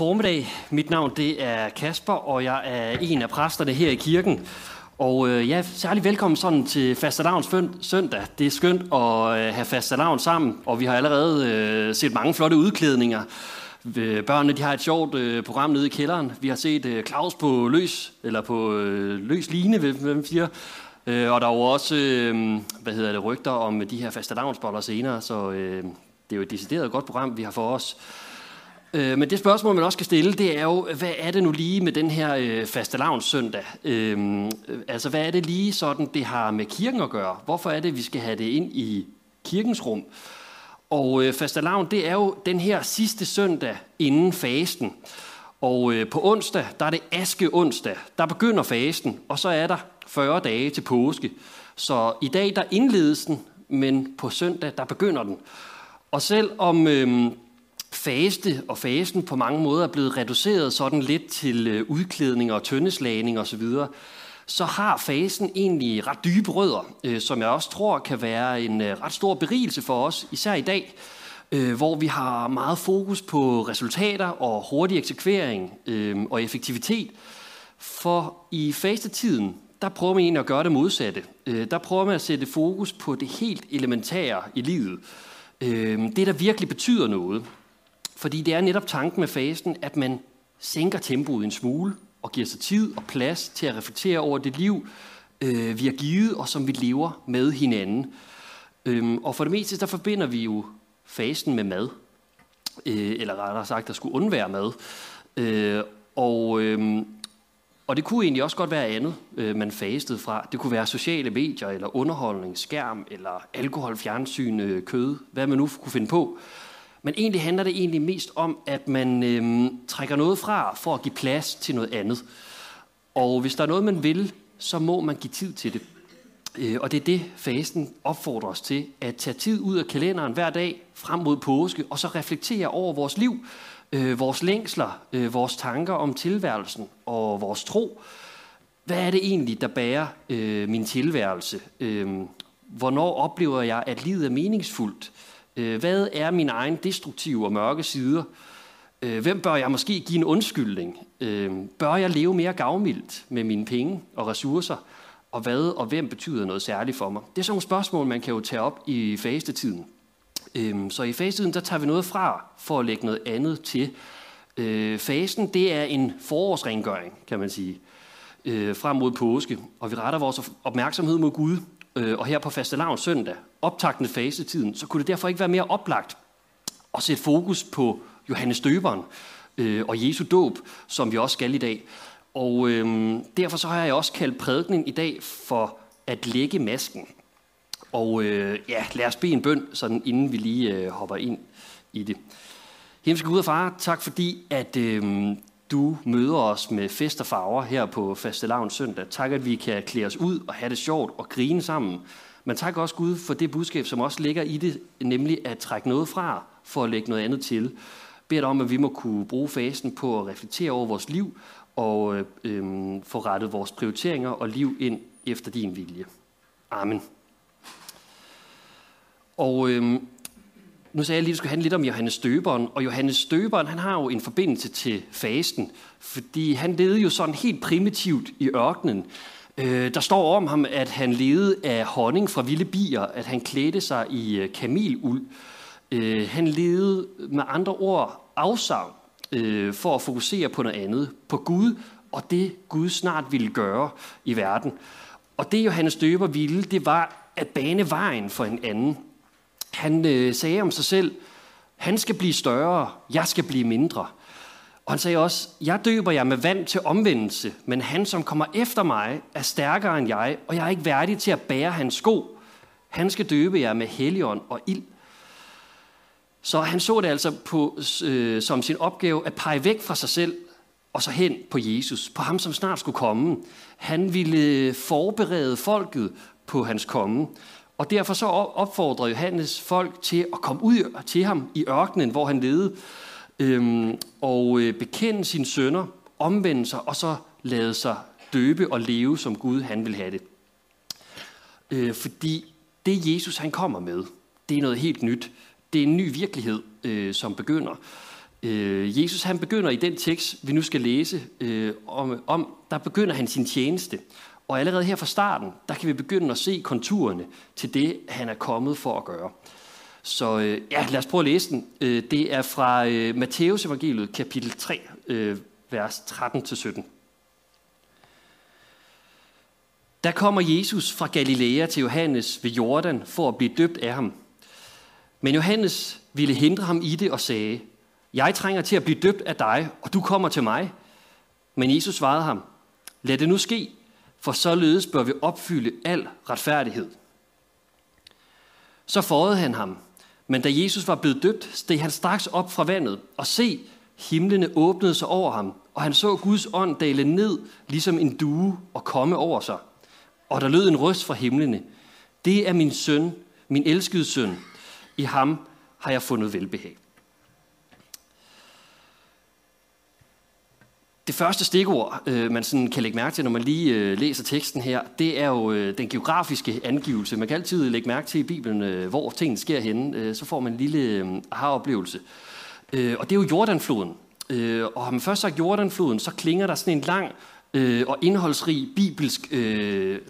formiddag. Mit navn det er Kasper, og jeg er en af præsterne her i kirken. Og øh, ja, særlig velkommen sådan til fastelavns søndag. Det er skønt at øh, have fastelavn sammen, og vi har allerede øh, set mange flotte udklædninger. Øh, børnene de har et sjovt øh, program nede i kælderen. Vi har set øh, Claus på løs, eller på øh, løs line, hvad man siger. Øh, og der er jo også, øh, hvad hedder det, rygter om de her fastelavnsboller senere, så øh, det er jo et decideret godt program, vi har for os. Øh, men det spørgsmål, man også skal stille, det er jo, hvad er det nu lige med den her øh, fastelavns søndag? Øhm, øh, altså, hvad er det lige sådan, det har med kirken at gøre? Hvorfor er det, vi skal have det ind i kirkens rum? Og øh, fastelavn, det er jo den her sidste søndag inden fasten. Og øh, på onsdag, der er det aske onsdag. Der begynder fasten, og så er der 40 dage til påske. Så i dag, der indledes den, men på søndag, der begynder den. Og selvom øh, faste og fasen på mange måder er blevet reduceret sådan lidt til øh, udklædning og tøndeslagning osv., så, så har fasen egentlig ret dybe rødder, øh, som jeg også tror kan være en øh, ret stor berigelse for os, især i dag, øh, hvor vi har meget fokus på resultater og hurtig eksekvering øh, og effektivitet. For i fastetiden, der prøver man egentlig at gøre det modsatte. Øh, der prøver man at sætte fokus på det helt elementære i livet. Øh, det, der virkelig betyder noget. Fordi det er netop tanken med fasten, at man sænker tempoet en smule og giver sig tid og plads til at reflektere over det liv, øh, vi har givet og som vi lever med hinanden. Øhm, og for det meste, der forbinder vi jo fasten med mad. Øh, eller rettere sagt, der skulle undvære mad. Øh, og, øh, og det kunne egentlig også godt være andet, øh, man fastede fra. Det kunne være sociale medier, eller underholdning, skærm, eller alkohol, fjernsyn, øh, kød, hvad man nu kunne finde på. Men egentlig handler det egentlig mest om, at man øh, trækker noget fra for at give plads til noget andet. Og hvis der er noget, man vil, så må man give tid til det. Øh, og det er det, fasen opfordrer os til, at tage tid ud af kalenderen hver dag frem mod påske, og så reflektere over vores liv, øh, vores længsler, øh, vores tanker om tilværelsen og vores tro. Hvad er det egentlig, der bærer øh, min tilværelse? Øh, hvornår oplever jeg, at livet er meningsfuldt? Øh, Øh, hvad er min egen destruktive og mørke sider? Øh, hvem bør jeg måske give en undskyldning? Øh, bør jeg leve mere gavmildt med mine penge og ressourcer? Og hvad og hvem betyder noget særligt for mig? Det er sådan nogle spørgsmål, man kan jo tage op i fastetiden. Så i fastetiden, der tager vi noget fra for at lægge noget andet til. Fasen, det er en forårsrengøring, kan man sige, frem mod påske. Og vi retter vores opmærksomhed mod Gud øh, og her på fastelavn søndag, optagtende fasetiden, så kunne det derfor ikke være mere oplagt at sætte fokus på Johannes Døberen øh, og Jesu dåb, som vi også skal i dag. Og øh, derfor så har jeg også kaldt prædikningen i dag for at lægge masken. Og øh, ja, lad os bede en bøn, sådan inden vi lige øh, hopper ind i det. Himmelske Gud og Far, tak fordi, at øh, du møder os med fest og farver her på fastelavn søndag. Tak, at vi kan klæde os ud og have det sjovt og grine sammen. Men tak også Gud for det budskab, som også ligger i det, nemlig at trække noget fra for at lægge noget andet til. Bed om, at vi må kunne bruge fasen på at reflektere over vores liv og øh, øh, få rettet vores prioriteringer og liv ind efter din vilje. Amen. Og øh, nu sagde jeg lige, at det skulle handle lidt om Johannes Døberen, og Johannes Døberen, han har jo en forbindelse til fasten, fordi han levede jo sådan helt primitivt i ørkenen. Øh, der står om ham, at han levede af honning fra vilde bier, at han klædte sig i øh, kamiluld. Øh, han levede med andre ord afsavn øh, for at fokusere på noget andet, på Gud og det Gud snart ville gøre i verden. Og det Johannes Døber ville, det var at bane vejen for en anden. Han øh, sagde om sig selv, han skal blive større, jeg skal blive mindre. Og han sagde også, jeg døber jer med vand til omvendelse, men han, som kommer efter mig, er stærkere end jeg, og jeg er ikke værdig til at bære hans sko. Han skal døbe jer med helion og ild. Så han så det altså på, øh, som sin opgave at pege væk fra sig selv og så hen på Jesus, på ham, som snart skulle komme. Han ville øh, forberede folket på hans komme. Og derfor så opfordrer Johannes folk til at komme ud til ham i ørkenen, hvor han levede, øhm, og øh, bekende sine sønner, omvende sig, og så lade sig døbe og leve, som Gud han vil have det. Øh, fordi det Jesus han kommer med, det er noget helt nyt. Det er en ny virkelighed, øh, som begynder. Øh, Jesus han begynder i den tekst, vi nu skal læse øh, om, om, der begynder han sin tjeneste. Og allerede her fra starten, der kan vi begynde at se konturerne til det, han er kommet for at gøre. Så øh, ja, lad os prøve at læse den. Øh, det er fra øh, Matteus evangeliet, kapitel 3, øh, vers 13-17. Der kommer Jesus fra Galilea til Johannes ved Jordan for at blive døbt af ham. Men Johannes ville hindre ham i det og sagde, jeg trænger til at blive døbt af dig, og du kommer til mig. Men Jesus svarede ham, lad det nu ske, for således bør vi opfylde al retfærdighed. Så forede han ham, men da Jesus var blevet døbt, steg han straks op fra vandet, og se, himlene åbnede sig over ham, og han så Guds ånd dale ned, ligesom en due, og komme over sig. Og der lød en røst fra himlene. Det er min søn, min elskede søn. I ham har jeg fundet velbehag. Det første stikord, øh, man sådan kan lægge mærke til, når man lige øh, læser teksten her, det er jo øh, den geografiske angivelse. Man kan altid lægge mærke til i Bibelen, øh, hvor tingene sker henne. Øh, så får man en lille øh, aha-oplevelse. Og det er jo Jordanfloden. Og har man først sagt Jordanfloden, så klinger der sådan en lang og indholdsrig bibelsk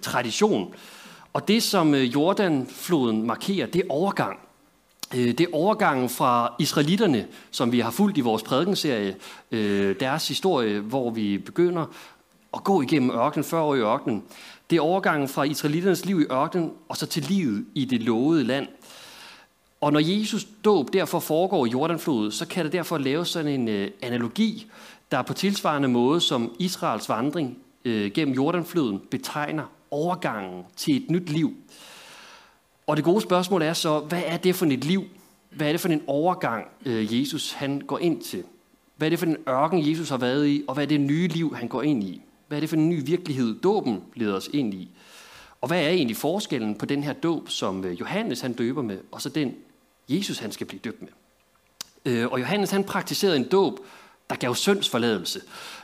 tradition. Og det, som Jordanfloden markerer, det er overgang. Øh, det er overgangen fra israelitterne, som vi har fulgt i vores prædikenserie, øh, deres historie, hvor vi begynder at gå igennem ørkenen, 40 år i ørkenen. Det er overgangen fra israelitternes liv i ørkenen, og så til livet i det lovede land. Og når Jesus dåb derfor foregår i Jordanflodet, så kan det derfor lave sådan en øh, analogi, der på tilsvarende måde som Israels vandring gennem Jordanfloden betegner overgangen til et nyt liv. Og det gode spørgsmål er så, hvad er det for et liv? Hvad er det for en overgang, øh, Jesus han går ind til? Hvad er det for en ørken, Jesus har været i? Og hvad er det nye liv, han går ind i? Hvad er det for en ny virkelighed, dåben leder os ind i? Og hvad er egentlig forskellen på den her dåb, som øh, Johannes han døber med, og så den, Jesus han skal blive døbt med? Øh, og Johannes han praktiserede en dåb, der gav syndsforladelse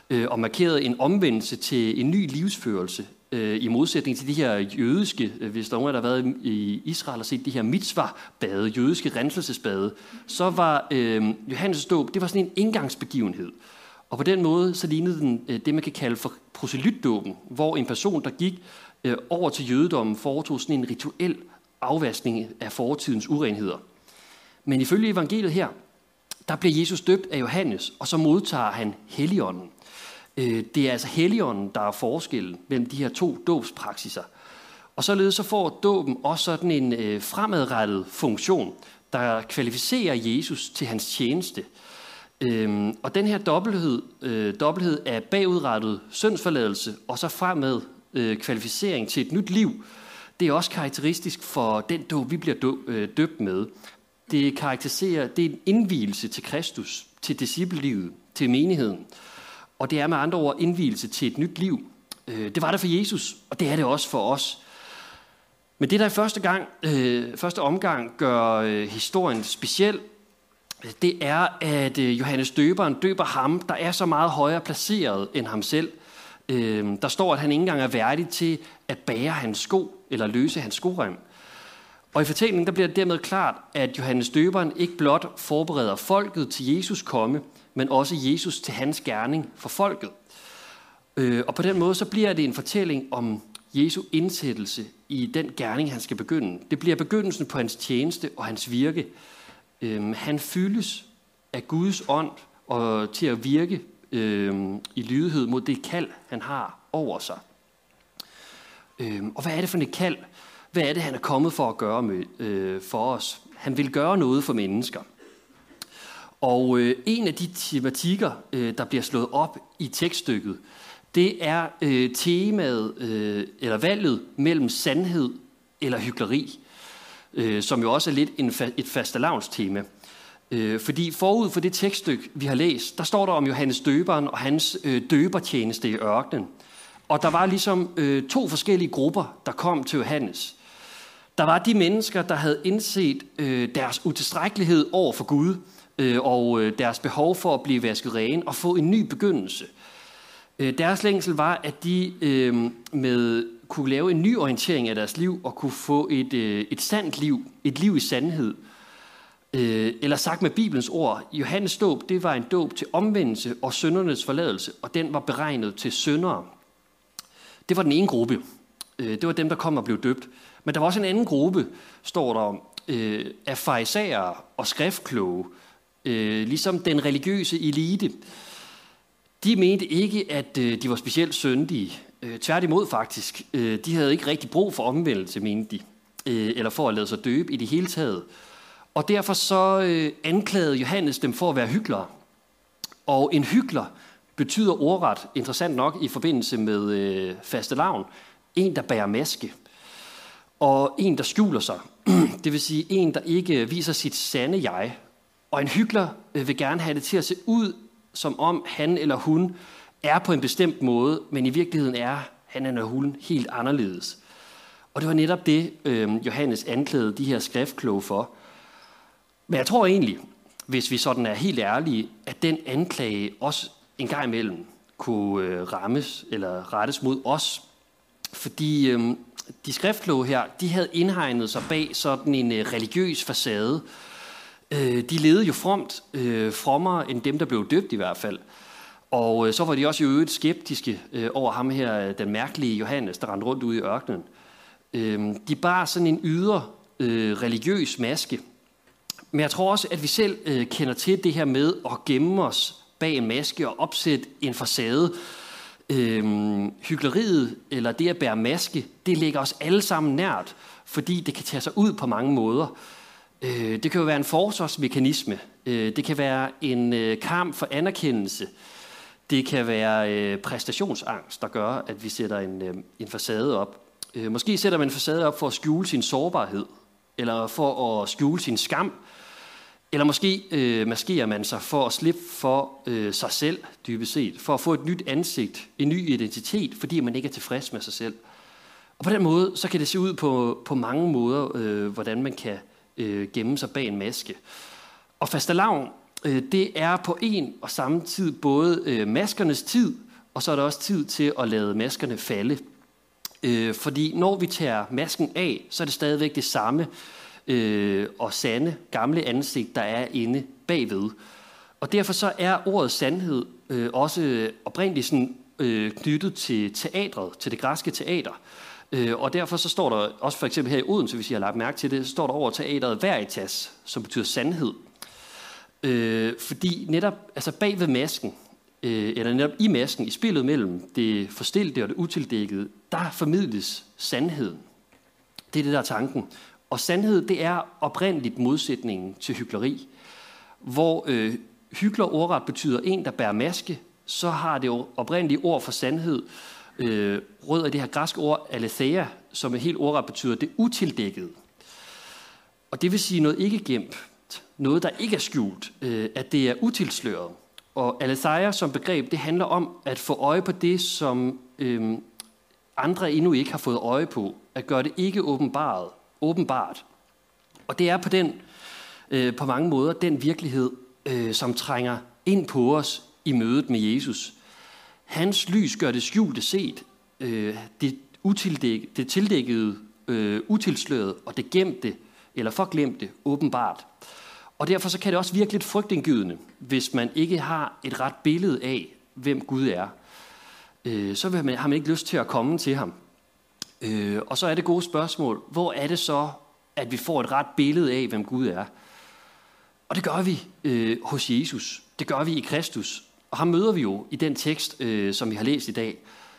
og markerede en omvendelse til en ny livsførelse øh, i modsætning til de her jødiske, øh, hvis der er nogen, der har været i Israel og set de her mitzvah-bade, jødiske renselsesbade, så var øh, Johannes dåb, det var sådan en indgangsbegivenhed. Og på den måde, så lignede den øh, det, man kan kalde for proselytdåben, hvor en person, der gik øh, over til jødedommen, foretog sådan en rituel afvaskning af fortidens urenheder. Men ifølge evangeliet her, der bliver Jesus døbt af Johannes, og så modtager han Helligånden. Øh, det er altså Helligånden, der er forskellen mellem de her to dåbspraksiser. Og således så får dåben også sådan en øh, fremadrettet funktion, der kvalificerer Jesus til hans tjeneste. Øhm, og den her dobbelthed, øh, dobbelthed af bagudrettet syndsforladelse og så fremad øh, kvalificering til et nyt liv, det er også karakteristisk for den dåb, vi bliver døbt med. Det karakteriserer, det er en indvielse til Kristus, til disciplelivet, til menigheden. Og det er med andre ord indvielse til et nyt liv. Øh, det var det for Jesus, og det er det også for os. Men det, der i første, gang, øh, første omgang gør øh, historien speciel, øh, det er, at øh, Johannes døberen døber ham, der er så meget højere placeret end ham selv. Der står, at han ikke engang er værdig til at bære hans sko eller løse hans skorem. Og i fortællingen der bliver det dermed klart, at Johannes døberen ikke blot forbereder folket til Jesus komme, men også Jesus til hans gerning for folket. Øh, og på den måde så bliver det en fortælling om Jesu indsættelse i den gerning, han skal begynde. Det bliver begyndelsen på hans tjeneste og hans virke. Øh, han fyldes af Guds ånd og til at virke øh, i lydighed mod det kald, han har over sig. Og hvad er det for et kald? Hvad er det, han er kommet for at gøre med, for os? Han vil gøre noget for mennesker. Og øh, en af de tematikker, øh, der bliver slået op i tekststykket, det er øh, temaet, øh, eller valget mellem sandhed eller hykleri, øh, som jo også er lidt en fa- et fastelavnstema. Øh, fordi forud for det tekststykke, vi har læst, der står der om Johannes døberen og hans øh, døbertjeneste i ørkenen. Og der var ligesom øh, to forskellige grupper, der kom til Johannes. Der var de mennesker, der havde indset øh, deres utilstrækkelighed over for Gud, øh, og øh, deres behov for at blive vasket ren og få en ny begyndelse. Øh, deres længsel var, at de øh, med kunne lave en ny orientering af deres liv og kunne få et, øh, et sandt liv, et liv i sandhed. Øh, eller sagt med Bibelens ord, Johannes dåb, det var en dåb til omvendelse og syndernes forladelse, og den var beregnet til syndere. Det var den ene gruppe. Øh, det var dem, der kom og blev døbt. Men der var også en anden gruppe, står der om, øh, af farisæere og skriftkloge, øh, Øh, ligesom den religiøse elite. De mente ikke, at øh, de var specielt syndige. Øh, tværtimod faktisk. Øh, de havde ikke rigtig brug for omvendelse, mente de. Øh, eller for at lade sig døbe i det hele taget. Og derfor så øh, anklagede Johannes dem for at være hyklere. Og en hykler betyder ordret, interessant nok i forbindelse med øh, faste lavn, en, der bærer maske. Og en, der skjuler sig. Det vil sige en, der ikke viser sit sande jeg. Og en hyggelig øh, vil gerne have det til at se ud, som om han eller hun er på en bestemt måde, men i virkeligheden er han eller hun helt anderledes. Og det var netop det, øh, Johannes anklagede de her skriftkloge for. Men jeg tror egentlig, hvis vi sådan er helt ærlige, at den anklage også en gang imellem kunne øh, rammes eller rettes mod os. Fordi øh, de skriftkloge her, de havde indhegnet sig bag sådan en øh, religiøs facade. Øh, Øh, de levede jo fromt, øh, frommere end dem, der blev døbt i hvert fald. Og øh, så var de også i øvrigt skeptiske øh, over ham her, den mærkelige Johannes, der rendte rundt ude i ørkenen. Øh, de bar sådan en ydre øh, religiøs maske. Men jeg tror også, at vi selv øh, kender til det her med at gemme os bag en maske og opsætte en facade. Øhm, hykleriet, eller det at bære maske, det ligger os alle sammen nært, fordi det kan tage sig ud på mange måder. Øh, det kan jo være en forsvarsmekanisme. Øh, det kan være en øh, kamp for anerkendelse. Det kan være øh, præstationsangst, der gør, at vi sætter en, øh, en facade op. Øh, måske sætter man en facade op for at skjule sin sårbarhed, eller for at skjule sin skam, eller måske øh, maskerer man sig for at slippe for øh, sig selv, dybest set, for at få et nyt ansigt, en ny identitet, fordi man ikke er tilfreds med sig selv. Og på den måde, så kan det se ud på, på mange måder, øh, hvordan man kan øh, gemme sig bag en maske. Og fastelavn, øh, det er på en og samme tid både øh, maskernes tid, og så er der også tid til at lade maskerne falde. Øh, fordi når vi tager masken af, så er det stadigvæk det samme øh, og sande gamle ansigt, der er inde bagved. Og derfor så er ordet sandhed øh, også oprindeligt sådan, øh, knyttet til teatret, til det græske teater. Øh, og derfor så står der også for eksempel her i Odense, hvis I har lagt mærke til det, så står der over teateret veritas, som betyder sandhed. Øh, fordi netop altså bag ved masken, øh, eller netop i masken, i spillet mellem det forstilte og det utildækkede, der formidles sandheden. Det er det, der er tanken. Og sandhed, det er oprindeligt modsætningen til hykleri. Hvor øh, hykler ordret betyder en, der bærer maske, så har det oprindelige ord for sandhed øh, rød i det her græske ord aletheia, som er helt ordret betyder det utildækkede. Og det vil sige noget ikke gemt, noget der ikke er skjult, øh, at det er utilsløret. Og aletheia som begreb, det handler om at få øje på det, som øh, andre endnu ikke har fået øje på. At gøre det ikke åbenbaret, åbenbart. Og det er på den, øh, på mange måder den virkelighed, øh, som trænger ind på os i mødet med Jesus. Hans lys gør det skjulte set, øh, det, utildæk, det tildækkede, øh, utilslørede og det gemte eller forglemte åbenbart. Og derfor så kan det også virke lidt frygtindgydende, hvis man ikke har et ret billede af, hvem Gud er. Øh, så vil man, har man ikke lyst til at komme til ham. Øh, og så er det gode spørgsmål, hvor er det så, at vi får et ret billede af, hvem Gud er? Og det gør vi øh, hos Jesus. Det gør vi i Kristus. Og ham møder vi jo i den tekst, øh, som vi har læst i dag.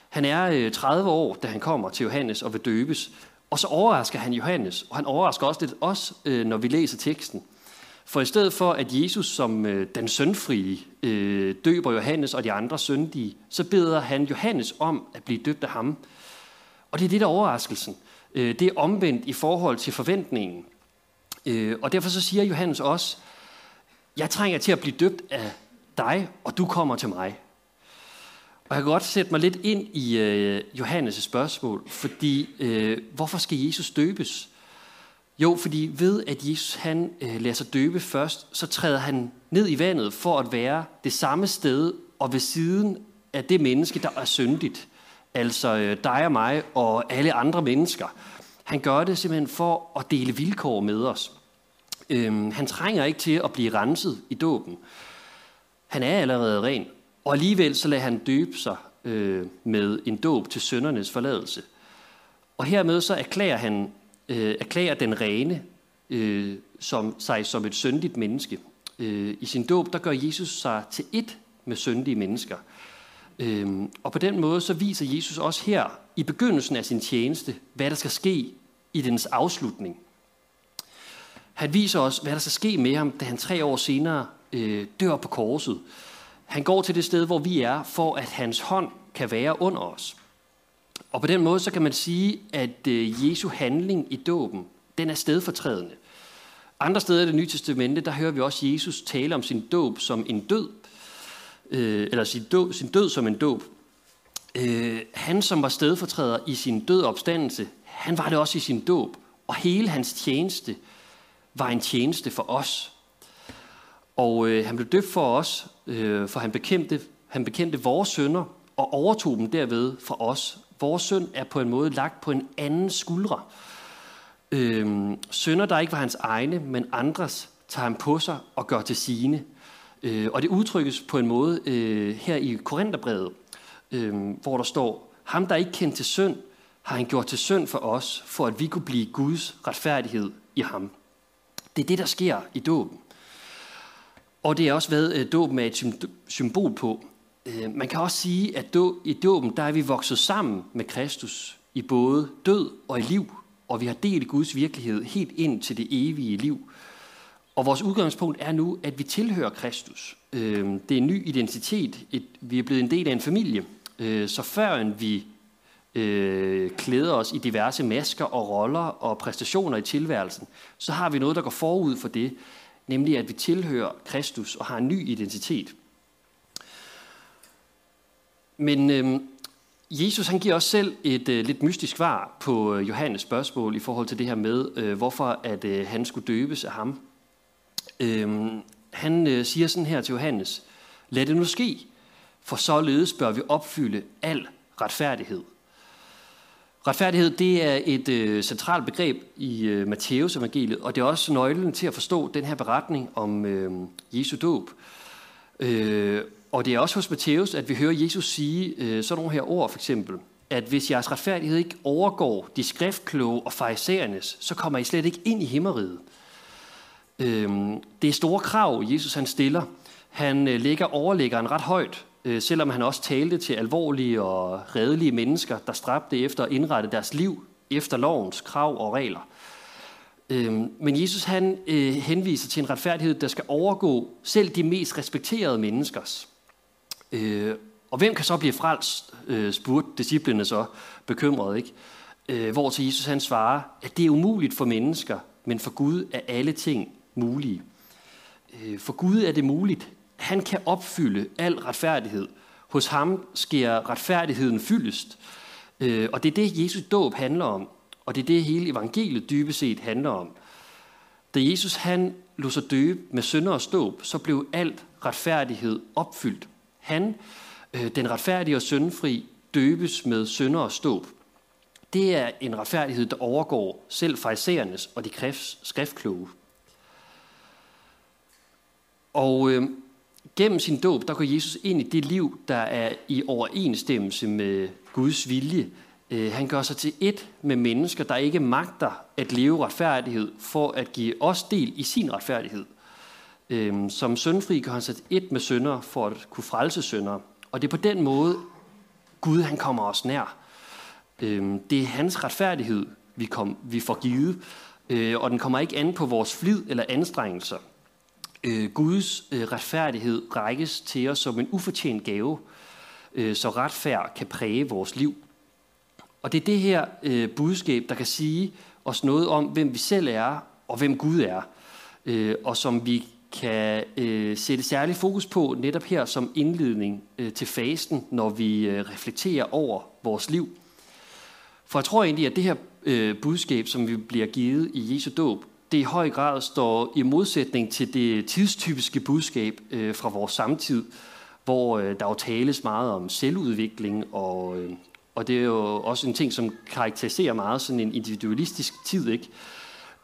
Han er øh, 30 år, da han kommer til Johannes og vil døbes. Og så overrasker han Johannes, og han overrasker også lidt os, øh, når vi læser teksten. For i stedet for, at Jesus som øh, den søndfrie øh, døber Johannes og de andre syndige, så beder han Johannes om at blive døbt af ham. Og det er det, der er overraskelsen. Øh, det er omvendt i forhold til forventningen. Øh, og derfor så siger Johannes også, jeg trænger til at blive døbt af dig, og du kommer til mig. Og jeg kan godt sætte mig lidt ind i øh, Johannes' spørgsmål, fordi øh, hvorfor skal Jesus døbes? Jo, fordi ved at Jesus han øh, lader sig døbe først, så træder han ned i vandet for at være det samme sted og ved siden af det menneske, der er syndigt altså øh, dig og mig og alle andre mennesker. Han gør det simpelthen for at dele vilkår med os. Øhm, han trænger ikke til at blive renset i dåben. Han er allerede ren, og alligevel så lader han døbe sig øh, med en dåb til søndernes forladelse. Og hermed så erklærer han øh, erklærer den rene øh, som, sig som et syndigt menneske. Øh, I sin dåb der gør Jesus sig til ét med syndige mennesker. Øh, og på den måde så viser Jesus også her i begyndelsen af sin tjeneste, hvad der skal ske i dens afslutning. Han viser os, hvad der skal ske med ham, da han tre år senere øh, dør på korset. Han går til det sted, hvor vi er, for at hans hånd kan være under os. Og på den måde så kan man sige, at øh, Jesu handling i dåben, den er stedfortrædende. Andre steder i det nye testamente, der hører vi også Jesus tale om sin dåb som en død, øh, eller sin død, sin død som en dåb. Øh, han, som var stedfortræder i sin død opstandelse, han var det også i sin dåb, og hele hans tjeneste var en tjeneste for os. Og øh, han blev døbt for os, øh, for han bekæmpte, han bekendte vores sønder og overtog dem derved fra os. Vores synd er på en måde lagt på en anden skuldre. Øh, sønder, der ikke var hans egne, men andres, tager han på sig og gør til sine. Øh, og det udtrykkes på en måde øh, her i Korintherbrevet, øh, hvor der står, ham der ikke kendte til synd, har han gjort til synd for os, for at vi kunne blive Guds retfærdighed i ham. Det er det, der sker i dåben. Og det er også, hvad øh, dåben er et symbol på. Øh, man kan også sige, at i dåben, der er vi vokset sammen med Kristus i både død og i liv, og vi har delt Guds virkelighed helt ind til det evige liv. Og vores udgangspunkt er nu, at vi tilhører Kristus. Øh, det er en ny identitet. Vi er blevet en del af en familie. Øh, så før end vi øh, klæder os i diverse masker og roller og præstationer i tilværelsen, så har vi noget, der går forud for det, nemlig at vi tilhører Kristus og har en ny identitet. Men øh, Jesus han giver også selv et øh, lidt mystisk svar på øh, Johannes spørgsmål i forhold til det her med, øh, hvorfor at øh, han skulle døbes af ham. Øh, han øh, siger sådan her til Johannes, lad det nu ske, for således bør vi opfylde al retfærdighed. Retfærdighed det er et øh, centralt begreb i øh, Matteus evangeliet, og det er også nøglen til at forstå den her beretning om øh, Jesu dåb. Øh, og det er også hos Matthæus, at vi hører Jesus sige øh, sådan nogle her ord, for eksempel, at hvis jeres retfærdighed ikke overgår de skriftkloge og farisæernes, så kommer I slet ikke ind i himmeriget. Øh, det er store krav, Jesus han stiller. Han øh, lægger overlæggeren ret højt, øh, selvom han også talte til alvorlige og redelige mennesker, der stræbte efter at indrette deres liv efter lovens krav og regler. Øhm, men Jesus han øh, henviser til en retfærdighed, der skal overgå selv de mest respekterede menneskers. Øh, og hvem kan så blive frelst, øh, spurgte disciplene så bekymret, ikke? Øh, hvor til Jesus han svarer, at det er umuligt for mennesker, men for Gud er alle ting mulige. Øh, for Gud er det muligt. Han kan opfylde al retfærdighed. Hos ham sker retfærdigheden fyldest. Øh, og det er det, Jesus dåb handler om. Og det er det, hele evangeliet dybest set handler om. Da Jesus han lod sig døbe med sønder og ståb, så blev alt retfærdighed opfyldt. Han, øh, den retfærdige og syndfri, døbes med sønder og ståb. Det er en retfærdighed, der overgår selv farisæernes og de skriftkloge. Og øh, gennem sin dåb, der går Jesus ind i det liv, der er i overensstemmelse med Guds vilje. Øh, han gør sig til et med mennesker, der ikke magter at leve retfærdighed, for at give os del i sin retfærdighed. Øh, som syndfri gør han sig til et med sønder, for at kunne frelse sønder. Og det er på den måde, Gud han kommer os nær. Øh, det er hans retfærdighed, vi, kom, vi får givet, og den kommer ikke an på vores flid eller anstrengelser. Øh, Guds øh, retfærdighed rækkes til os som en ufortjent gave, øh, så retfærd kan præge vores liv. Og det er det her øh, budskab, der kan sige os noget om, hvem vi selv er, og hvem Gud er, øh, og som vi kan øh, sætte særlig fokus på netop her som indledning øh, til fasten, når vi øh, reflekterer over vores liv. For jeg tror egentlig, at det her øh, budskab, som vi bliver givet i Jesu dåb, det i høj grad står i modsætning til det tidstypiske budskab øh, fra vores samtid, hvor øh, der jo tales meget om selvudvikling, og, øh, og det er jo også en ting, som karakteriserer meget sådan en individualistisk tid, ikke?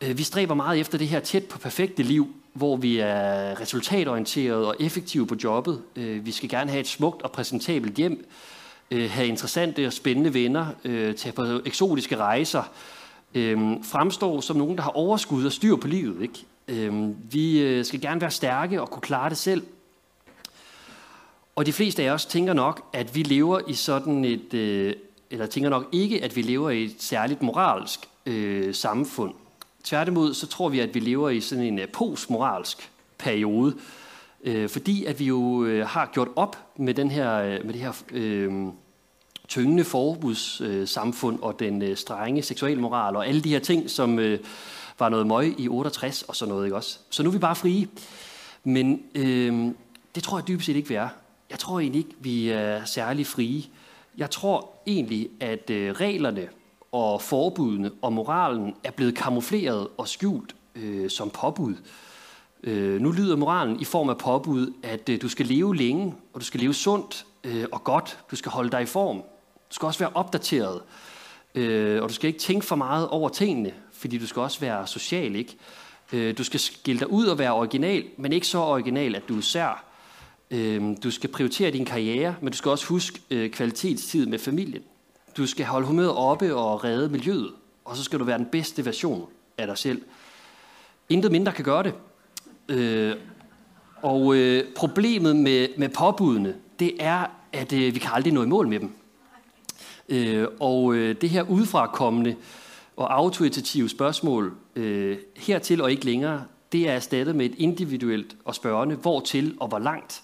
Øh, vi stræber meget efter det her tæt på perfekte liv, hvor vi er resultatorienterede og effektive på jobbet. Øh, vi skal gerne have et smukt og præsentabelt hjem, øh, have interessante og spændende venner, øh, tage på eksotiske rejser, Øhm, fremstå som nogen, der har overskud og styr på livet. Ikke? Øhm, vi øh, skal gerne være stærke og kunne klare det selv. Og de fleste af os tænker nok, at vi lever i sådan et, øh, eller tænker nok ikke, at vi lever i et særligt moralsk øh, samfund. Tværtimod så tror vi, at vi lever i sådan en øh, postmoralsk periode, øh, fordi at vi jo øh, har gjort op med, den her, øh, med det her øh, tyngende forbudssamfund øh, og den øh, strenge seksualmoral og alle de her ting, som øh, var noget møg i 68 og sådan noget. Ikke også? Så nu er vi bare frie. Men øh, det tror jeg dybest set ikke, vi er. Jeg tror egentlig ikke, vi er særlig frie. Jeg tror egentlig, at øh, reglerne og forbudene og moralen er blevet kamufleret og skjult øh, som påbud. Øh, nu lyder moralen i form af påbud, at øh, du skal leve længe, og du skal leve sundt øh, og godt. Du skal holde dig i form. Du skal også være opdateret, øh, og du skal ikke tænke for meget over tingene, fordi du skal også være social, ikke? Øh, du skal skille dig ud og være original, men ikke så original, at du er sær. Øh, du skal prioritere din karriere, men du skal også huske øh, kvalitetstid med familien. Du skal holde humøret oppe og redde miljøet, og så skal du være den bedste version af dig selv. Intet mindre kan gøre det. Øh, og øh, problemet med, med påbudene, det er, at øh, vi kan aldrig nå i mål med dem. Øh, og øh, det her udefrakommende og autoritative spørgsmål, øh, hertil og ikke længere, det er erstattet med et individuelt og spørgende, hvor til og hvor langt.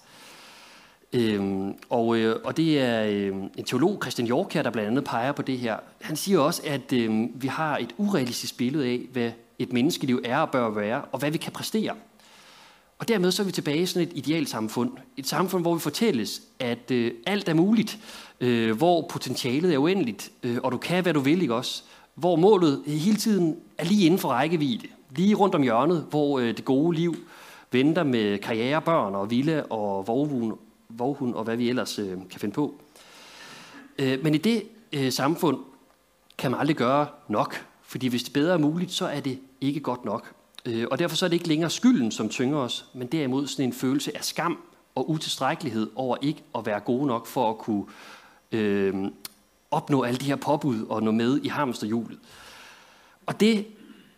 Øhm, og, øh, og det er øh, en teolog, Christian Jorkær, der blandt andet peger på det her. Han siger også, at øh, vi har et urealistisk billede af, hvad et menneskeliv er og bør være, og hvad vi kan præstere. Og dermed så er vi tilbage i sådan et idealt samfund. Et samfund, hvor vi fortælles, at øh, alt er muligt, øh, hvor potentialet er uendeligt, øh, og du kan, hvad du vil, ikke også? Hvor målet hele tiden er lige inden for rækkevidde, lige rundt om hjørnet, hvor øh, det gode liv venter med karriere, børn og vilde og vovhund, vovhund og hvad vi ellers øh, kan finde på. Øh, men i det øh, samfund kan man aldrig gøre nok, fordi hvis det bedre er muligt, så er det ikke godt nok. Øh, og derfor så er det ikke længere skylden, som tynger os, men derimod sådan en følelse af skam og utilstrækkelighed over ikke at være gode nok for at kunne øh, opnå alle de her påbud og nå med i hamsterhjulet. Og det,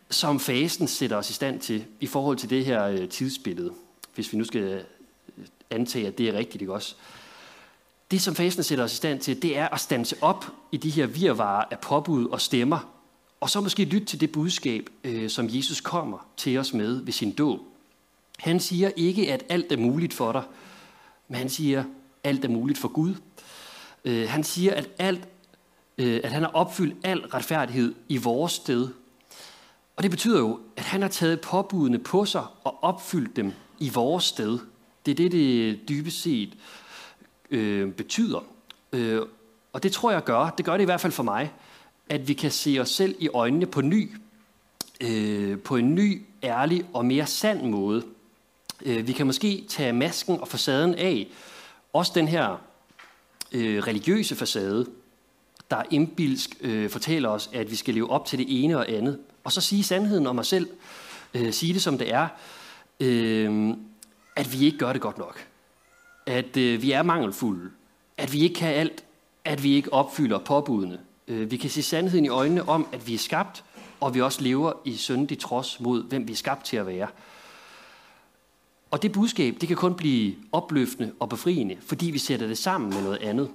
som fasen sætter os i stand til i forhold til det her øh, tidsbillede, hvis vi nu skal øh, antage, at det er rigtigt, ikke også? Det, som fasen sætter os i stand til, det er at stanse op i de her virvarer af påbud og stemmer, og så måske lytte til det budskab, øh, som Jesus kommer til os med ved sin dåb. Han siger ikke, at alt er muligt for dig, men han siger, at alt er muligt for Gud. Øh, han siger, at, alt, øh, at han har opfyldt al retfærdighed i vores sted. Og det betyder jo, at han har taget påbudene på sig og opfyldt dem i vores sted. Det er det, det dybest set øh, betyder. Øh, og det tror jeg gør, det gør det i hvert fald for mig, at vi kan se os selv i øjnene på ny, øh, på en ny, ærlig og mere sand måde. Øh, vi kan måske tage masken og facaden af, også den her øh, religiøse facade, der indbilsk øh, fortæller os, at vi skal leve op til det ene og andet, og så sige sandheden om os selv, øh, sige det som det er, øh, at vi ikke gør det godt nok. At øh, vi er mangelfulde. At vi ikke kan alt. At vi ikke opfylder påbudene. Øh, vi kan se sandheden i øjnene om, at vi er skabt, og vi også lever i syndig trods mod, hvem vi er skabt til at være. Og det budskab, det kan kun blive opløftende og befriende, fordi vi sætter det sammen med noget andet.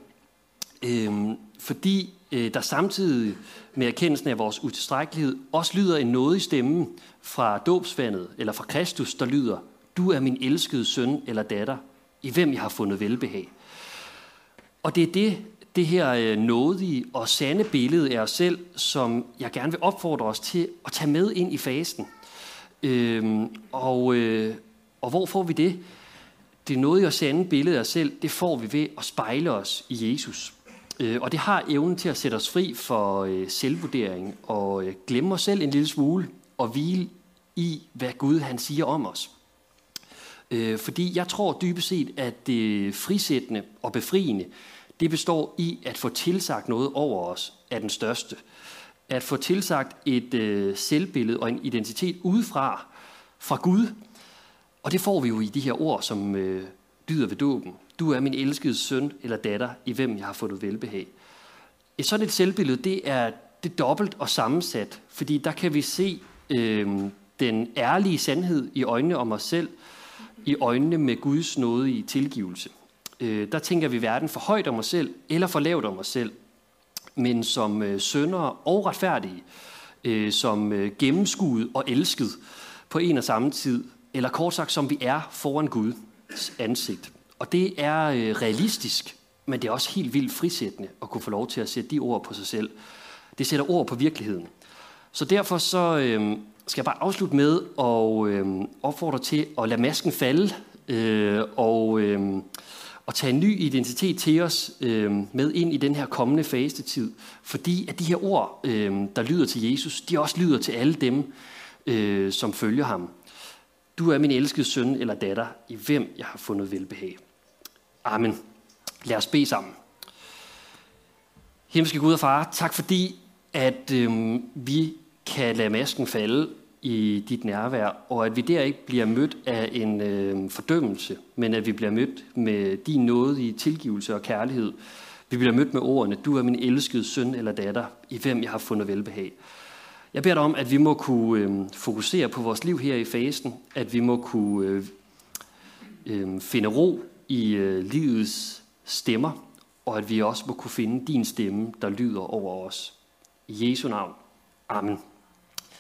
Øhm, fordi øh, der samtidig med erkendelsen af vores utilstrækkelighed også lyder en noget i stemmen fra dåbsvandet, eller fra Kristus, der lyder, du er min elskede søn eller datter, i hvem jeg har fundet velbehag. Og det er det, det her øh, nådige og sande billede af os selv, som jeg gerne vil opfordre os til at tage med ind i fasten. Øhm, og, øh, og hvor får vi det? Det nådige og sande billede af os selv, det får vi ved at spejle os i Jesus. Øh, og det har evnen til at sætte os fri for øh, selvvurdering og øh, glemme os selv en lille smule og hvile i, hvad Gud han siger om os. Øh, fordi jeg tror dybest set, at det frisættende og befriende, det består i at få tilsagt noget over os af den største. at få tilsagt et øh, selvbillede og en identitet udefra, fra Gud. Og det får vi jo i de her ord, som øh, lyder ved dåben. Du er min elskede søn eller datter, i hvem jeg har fundet velbehag. Et sådan et selvbillede, det er det dobbelt og sammensat, fordi der kan vi se øh, den ærlige sandhed i øjnene om os selv, i øjnene med Guds nåde i tilgivelse. Øh, der tænker vi verden for højt om os selv, eller for lavt om os selv, men som øh, sønder og retfærdige, øh, som øh, gennemskuet og elsket på en og samme tid, eller kort sagt, som vi er foran Guds ansigt. Og det er øh, realistisk, men det er også helt vildt frisættende at kunne få lov til at sætte de ord på sig selv. Det sætter ord på virkeligheden. Så derfor så øh, skal jeg bare afslutte med at øh, opfordre til at lade masken falde øh, og, øh, og tage en ny identitet til os øh, med ind i den her kommende fastetid. Fordi at de her ord, øh, der lyder til Jesus, de også lyder til alle dem, øh, som følger ham. Du er min elskede søn eller datter, i hvem jeg har fundet velbehag. Amen. Lad os bede sammen. Himmelske Gud og Far, tak fordi, at øh, vi kan lade masken falde i dit nærvær, og at vi der ikke bliver mødt af en øh, fordømmelse, men at vi bliver mødt med din nåde i tilgivelse og kærlighed. Vi bliver mødt med ordene, du er min elskede søn eller datter, i hvem jeg har fundet velbehag. Jeg beder dig om, at vi må kunne øh, fokusere på vores liv her i fasen, at vi må kunne øh, øh, finde ro i øh, livets stemmer, og at vi også må kunne finde din stemme, der lyder over os. I Jesu navn. Amen.